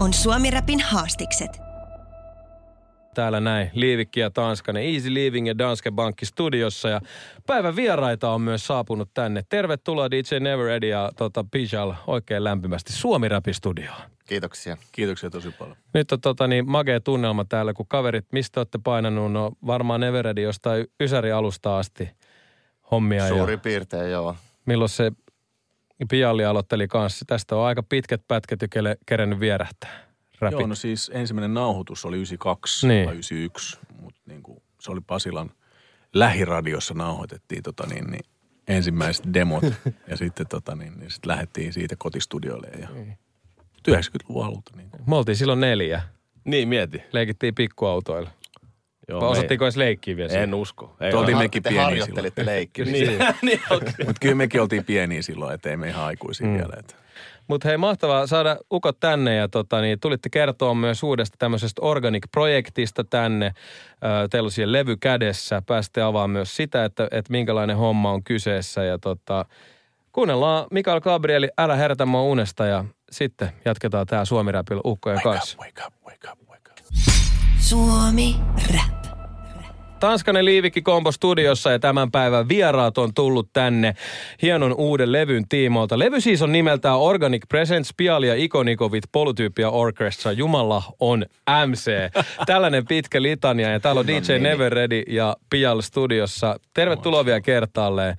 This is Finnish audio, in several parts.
On Suomi Rapin haastikset. Täällä näin Liivikki ja Tanskanen, Easy Living ja Danske Bankki studiossa. Ja päivän vieraita on myös saapunut tänne. Tervetuloa DJ Never Ready ja tota, Pijal oikein lämpimästi Suomi Rapin studioon. Kiitoksia. Kiitoksia tosi paljon. Nyt on tota, niin, magea tunnelma täällä, kun kaverit, mistä olette painanut? No varmaan Never Ready jostain Ysäri alusta asti hommia. Suurin ja piirtein, joo. milloin se Pialli aloitteli kanssa. Tästä on aika pitkät pätkät jo kele- kerennyt vierähtää. Rapit. Joo, no siis ensimmäinen nauhoitus oli 92 Niin. tai 91, mutta niin kuin, se oli Pasilan lähiradiossa nauhoitettiin tota niin, niin ensimmäiset demot ja sitten tota niin, niin sit lähdettiin siitä kotistudioille ja Niin. 90-luvun alulta. Niin kuin. Me oltiin silloin neljä. Niin, mieti. Leikittiin pikkuautoilla. Joo, Vai osattiinko edes leikkiä vielä? en usko. Ei Oltiin mekin Te pieniä harjoittelitte leikkiä. Niin, niin okay. Mutta kyllä mekin oltiin pieniä silloin, ettei me ihan aikuisia mm. vielä. Että. Mutta hei, mahtavaa saada ukot tänne ja tota, niin, tulitte kertoa myös uudesta tämmöisestä Organic-projektista tänne. Teillä on siellä levy kädessä. Pääsitte avaamaan myös sitä, että, että minkälainen homma on kyseessä. Ja tota, kuunnellaan Mikael Gabrieli, älä herätä mua unesta ja sitten jatketaan tää Suomi Rapilla ukkojen kanssa. Wake up, wake up, wake up. Suomi Rap. Tanskanen Liivikki Kombo studiossa ja tämän päivän vieraat on tullut tänne hienon uuden levyn tiimoilta. Levy siis on nimeltään Organic Presents Piali ja Ikonikovit Polytyypia Orchestra. Jumala on MC. Tällainen pitkä litania ja täällä on DJ Never Ready ja Pial studiossa. Tervetuloa vielä kertaalleen.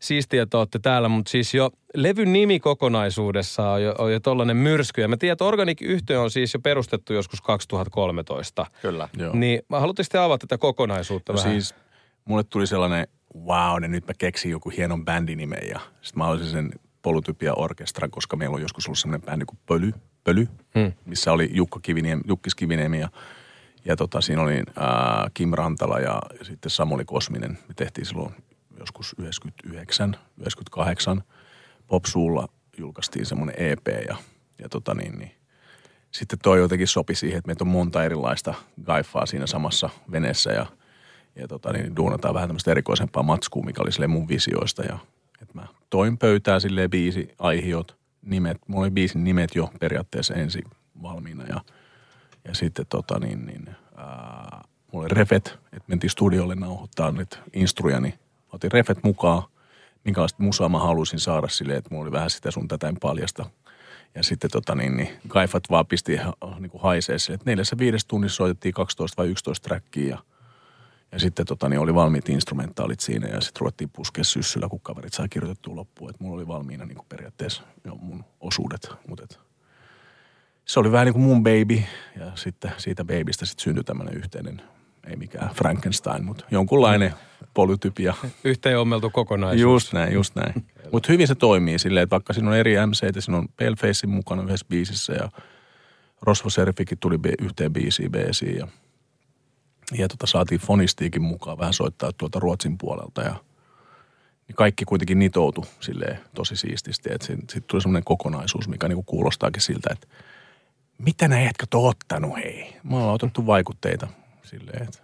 Siistiä, että olette täällä, mutta siis jo levyn nimi kokonaisuudessa on jo, on jo tollainen myrsky. Ja mä tiedän, että Organic-yhtiö on siis jo perustettu joskus 2013. Kyllä. Joo. Niin haluatteko te avata tätä kokonaisuutta No vähän? siis mulle tuli sellainen, wow, niin nyt mä keksin joku hienon bändinimen ja sitten mä olisin sen Polytypia Orkestra, koska meillä on joskus ollut sellainen bändi kuin Pöly, Pöly Hmm. missä oli Jukka Kiviniemi, Jukkis Kiviniemi ja, ja tota, siinä oli ää, Kim Rantala ja, ja sitten Samuli Kosminen. Me tehtiin silloin joskus 99, 98 Popsuulla julkaistiin semmoinen EP ja, ja tota niin, niin sitten toi jotenkin sopi siihen, että meitä on monta erilaista gaifaa siinä samassa veneessä ja, ja tota, niin duunataan vähän tämmöistä erikoisempaa matskua, mikä oli mun visioista ja että mä toin pöytää silleen biisi, aihiot, nimet, mulla oli biisin nimet jo periaatteessa ensin valmiina ja, ja sitten tota niin, niin ää, mulla oli refet, että mentiin studiolle nauhoittaa nyt instruja, niin otin refet mukaan, minkälaista musaa mä halusin saada silleen, että mulla oli vähän sitä sun tätä en paljasta. Ja sitten tota niin, niin kaifat vaan pisti ha- niin kuin haisee sille, että neljässä viidessä tunnissa soitettiin 12 vai 11 trackia ja, ja sitten tota niin, oli valmiit instrumentaalit siinä ja sitten ruvettiin puskea syssyllä, kun kaverit sai kirjoitettua loppuun. Että mulla oli valmiina niin kuin periaatteessa jo mun osuudet, mutta et, se oli vähän niin kuin mun baby ja sitten siitä babystä sitten syntyi tämmöinen yhteinen, ei mikään Frankenstein, mutta jonkunlainen polytypia. Yhteen ommeltu kokonaisuus. Just näin, just näin. Mutta hyvin se toimii silleen, että vaikka siinä on eri MCitä, siinä on Palefacein mukana yhdessä biisissä ja Rosvo Serfikin tuli yhteen biisiin beesiin ja, ja tota, saatiin Fonistiikin mukaan vähän soittaa tuolta Ruotsin puolelta ja niin kaikki kuitenkin nitoutu silleen tosi siististi, että sitten tuli semmoinen kokonaisuus, mikä niinku kuulostaakin siltä, että mitä nämä jätkät on ottanut, hei. Me ollaan otettu vaikutteita silleen, että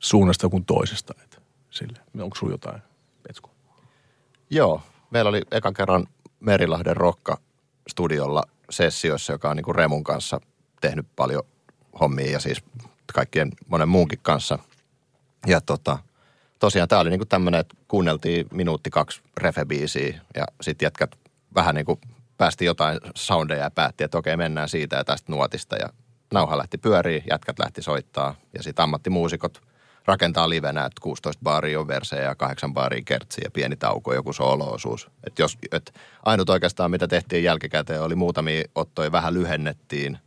suunnasta kuin toisesta, että silleen. Onko sulla jotain, Petsko? Joo. Meillä oli ekan kerran Merilahden Rokka studiolla sessioissa, joka on niin kuin Remun kanssa tehnyt paljon hommia ja siis kaikkien monen muunkin kanssa. Ja tota, tosiaan tämä oli niin kuin tämmöinen, että kuunneltiin minuutti kaksi refebiisiä ja sitten jätkät vähän niin kuin päästi jotain soundeja ja päätti, että okei mennään siitä ja tästä nuotista ja nauha lähti pyöriin, jätkät lähti soittaa ja sitten ammattimuusikot rakentaa livenä, että 16 baaria on versejä ja 8 baaria kertsiä ja pieni tauko, joku sooloosuus. Et jos, et ainut oikeastaan, mitä tehtiin jälkikäteen, oli muutamia ottoja vähän lyhennettiin.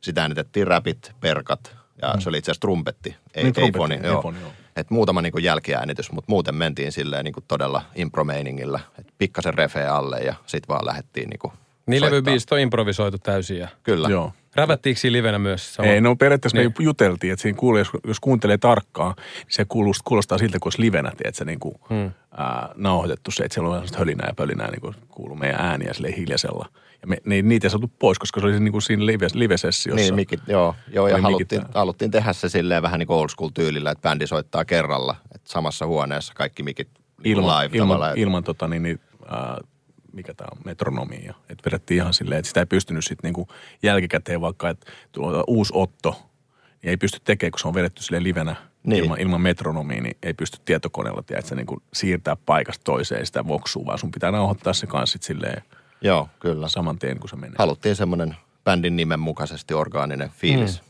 Sitä äänitettiin räpit, perkat ja se oli itse asiassa trumpetti, ei, Niin, trumpetti, foni. ei Joo. foni, joo. Et muutama niin jälkiäänitys, mutta muuten mentiin silleen niin todella impromeiningillä. Et pikkasen refeä alle ja sitten vaan lähdettiin niin Niin levybiisit on improvisoitu täysin ja Kyllä. Joo. rävättiinkö siinä livenä myös? Sama? Ei, no periaatteessa Niin. me juteltiin, että siinä kuulee, jos, jos kuuntelee tarkkaan, niin se kuulostaa, kuulostaa siltä, kun olisi livenä, että se niin kuin, hmm. ää, nauhoitettu se, että siellä on sellaista hölinää ja pölinää, niin kuin kuuluu meidän ääniä sille hiljaisella. Ja me, ne, niitä ei saatu pois, koska se oli niin kuin siinä live, live-sessiossa. Niin, mikit, joo, joo ja haluttiin, mikit haluttiin tehdä se silleen vähän niin kuin old school tyylillä, että bändi soittaa kerralla, että samassa huoneessa kaikki mikit ilman, live ilman, ilman tota, niin, niin, ää, mikä tämä on, metronomia. Että vedettiin ihan silleen, että sitä ei pystynyt sitten niinku jälkikäteen vaikka, että uusi Otto, niin ei pysty tekemään, kun se on vedetty silleen livenä Niin. ilman, ilman metronomia, niin ei pysty tietokoneella, tiedätkö, niin kuin siirtää paikasta toiseen sitä voksua, vaan sun pitää nauhoittaa se kanssa sit silleen Joo, kyllä. saman tien, kun se menee. Haluttiin semmoinen bändin nimen mukaisesti orgaaninen fiilis. Mm.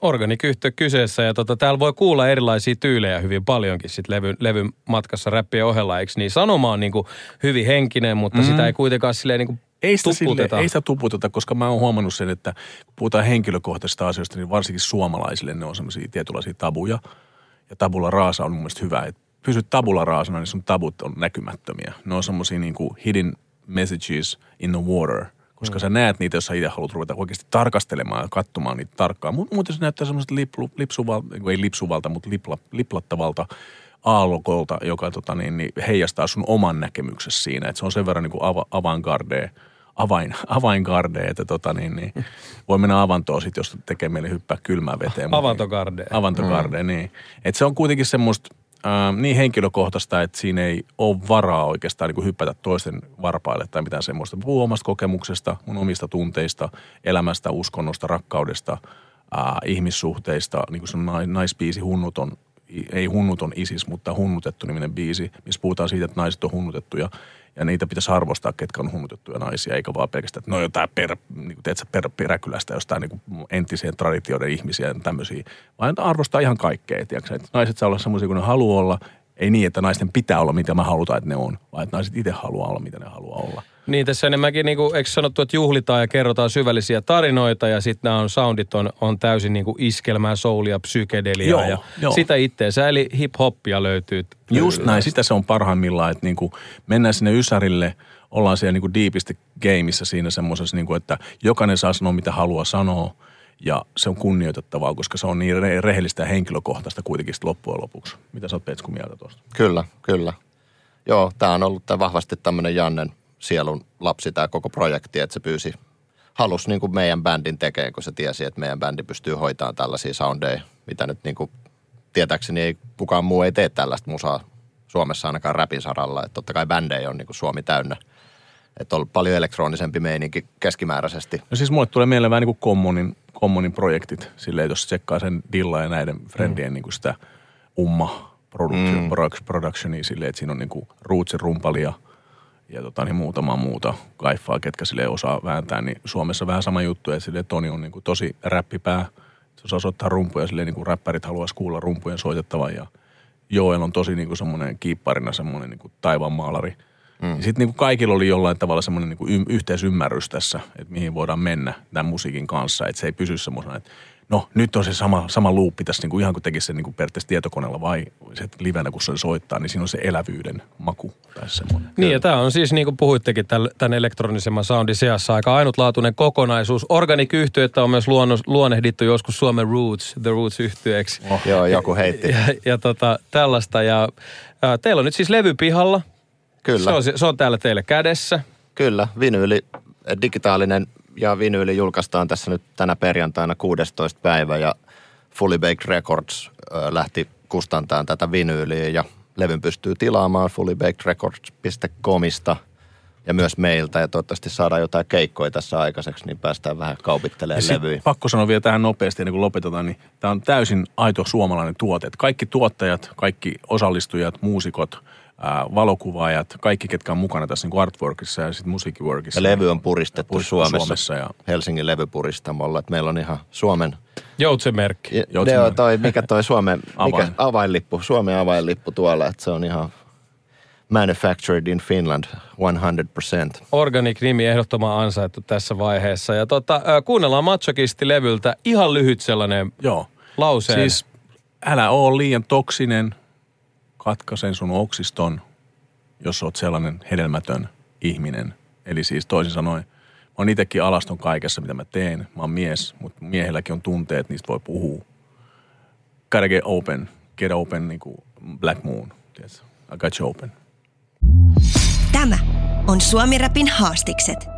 Organic-yhtiö kyseessä ja tota, täällä voi kuulla erilaisia tyylejä hyvin paljonkin sit levyn, levyn matkassa räppien ohella, eikö niin? Sanoma on niinku hyvin henkinen, mutta mm. sitä ei kuitenkaan silleen niinku Ei sitä, sille, tuputeta. ei sitä tuputeta, koska mä oon huomannut sen, että kun puhutaan henkilökohtaisista asioista, niin varsinkin suomalaisille ne on semmoisia tietynlaisia tabuja. Ja tabula raasa on mun mielestä hyvä. Että pysyt tabula raasana, niin sun tabut on näkymättömiä. Ne on semmoisia niin kuin hidden messages in the water. Koska mm. sä näet niitä, jos sä itse haluat ruveta oikeasti tarkastelemaan ja katsomaan niitä tarkkaan. Mu- Muuten se näyttää semmoista liplu, lipsuvalta, ei lipsuvalta, mutta lipla, liplattavalta aallokolta, joka tota, niin, niin heijastaa sun oman näkemyksessä siinä. Että se on sen verran niin kuin ava, avantgarde, avain, avaingarde, että tota, niin, niin, voi mennä avantoon sit, jos tekee meille hyppää kylmään veteen. Avantogarde. Avantogarde, mm. niin. Et se on kuitenkin semmoista äh, niin henkilökohtaista, että siinä ei ole varaa oikeastaan niin kuin hypätä toisten varpaille tai mitään semmoista. Puhuu omasta kokemuksesta, mun omista tunteista, elämästä, uskonnosta, rakkaudesta, äh, ihmissuhteista. Niin kuin se nai- naispiisi Hunnuton, ei Hunnuton isis, mutta Hunnutettu niminen biisi, missä puhutaan siitä, että naiset on hunnutettuja. Ja niitä pitäisi arvostaa, ketkä on hunnutettuja naisia, eikä vaan pelkästään, että no jotain per, niin kuin, tiedätkö, per, peräkylästä jostain niin kuin entisien traditioiden ihmisiä ja tämmöisiä. Vaan arvostaa ihan kaikkea, tiedätkö, että naiset saa olla semmoisia kuin ne haluaa olla. Ei niin, että naisten pitää olla mitä mä halutaan, että ne on, vaan että naiset itse haluaa olla mitä ne haluaa olla. Niin tässä enemmänkin, niinku, eikö sanottu, että juhlitaan ja kerrotaan syvällisiä tarinoita ja sitten nämä on, soundit on, on täysin niinku iskelmää, soulia, psykedeliaa Joo, ja joo. sitä itteensä. Eli hip-hoppia löytyy. Just näin, sitä se on parhaimmillaan, että niinku mennään sinne Ysärille, ollaan siellä niinku diipisti gameissa siinä semmoisessa, niinku, että jokainen saa sanoa mitä haluaa sanoa ja se on kunnioitettavaa, koska se on niin re- rehellistä ja henkilökohtaista kuitenkin loppujen lopuksi. Mitä sä oot Petsku mieltä tuosta? Kyllä, kyllä. Joo, tämä on ollut tää vahvasti tämmöinen Jannen sielun lapsi tämä koko projekti, että se pyysi, halusi niin kuin meidän bändin tekemään, kun se tiesi, että meidän bändi pystyy hoitamaan tällaisia soundeja, mitä nyt niin kuin, tietääkseni ei, kukaan muu ei tee tällaista musaa Suomessa ainakaan räpin saralla. Että totta kai bändejä on niin kuin Suomi täynnä. Että on paljon elektronisempi meininki keskimääräisesti. No siis mulle tulee mieleen vähän niin kuin kommunin, kommunin projektit, silleen jos tsekkaa sen Dilla ja näiden friendien mm. niin kuin sitä umma production, mm. productionia silleen, että siinä on niin kuin Rootsin rumpali ja, ja tota, niin muutama muuta kaifaa, ketkä sille osaa vääntää, niin Suomessa vähän sama juttu, että silleen Toni on niin kuin tosi räppipää, se osaa soittaa rumpuja, silleen niin kuin räppärit haluaisi kuulla rumpujen soitettavan ja Joel on tosi niin kuin semmoinen kiipparina semmoinen niin kuin taivaanmaalari. Mm. Sitten niin kuin kaikilla oli jollain tavalla semmoinen niin kuin yhteisymmärrys tässä, että mihin voidaan mennä tämän musiikin kanssa. Että se ei pysy semmoisena, että no nyt on se sama, sama luuppi tässä niin kuin ihan kuin tekisi sen niin kuin periaatteessa tietokoneella vai se livenä, kun se soittaa, niin siinä on se elävyyden maku tai semmoinen. Niin ja tämä on siis niin kuin puhuittekin tämän elektronisemman soundin seassa aika ainutlaatuinen kokonaisuus. organic yhtiöitä on myös luonnos, luonnehdittu joskus Suomen Roots, The Roots yhtyeeksi. Oh. Joo, joku heitti. Ja, ja tota, tällaista. Ja, ää, teillä on nyt siis levy pihalla. Kyllä. Se on, se on täällä teillä kädessä. Kyllä, vinyyli, digitaalinen ja vinyyli julkaistaan tässä nyt tänä perjantaina 16. päivä ja Fully Baked Records ö, lähti kustantaan tätä vinyyliä ja levyn pystyy tilaamaan fullybakedrecords.comista ja myös meiltä ja toivottavasti saadaan jotain keikkoja tässä aikaiseksi, niin päästään vähän kaupittelemaan Ja levyjä. pakko sanoa vielä tähän nopeasti ennen kuin lopetetaan, niin tämä on täysin aito suomalainen tuote. Kaikki tuottajat, kaikki osallistujat, muusikot, ää, valokuvaajat, kaikki ketkä on mukana tässä niin artworkissa ja sitten musiikkiworkissa. Ja levy on puristettu puristettu Suomessa, Suomessa ja Helsingin levypuristamolla, että meillä on ihan Suomen Joutsenmerkki. Ja, Joutsen ne on merkki. toi, mikä toi Suomen Avain. mikä, avainlippu, Suomen avainlippu tuolla, että se on ihan manufactured in Finland 100%. Organic-nimi ehdottoman ansaittu tässä vaiheessa. Ja tota, kuunnellaan Machokisti-levyltä ihan lyhyt sellainen joo. lause. Siis älä oo liian toksinen, katkaisen sun oksiston, jos oot sellainen hedelmätön ihminen. Eli siis toisin sanoen, oon itsekin alaston kaikessa, mitä mä teen. Mä oon mies, mutta miehelläkin on tunteet, niistä voi puhua. Gotta get open. Get open niin kuin Black Moon. Tiedätkö? I got you open. Tämä on Suomi Rapin haastikset.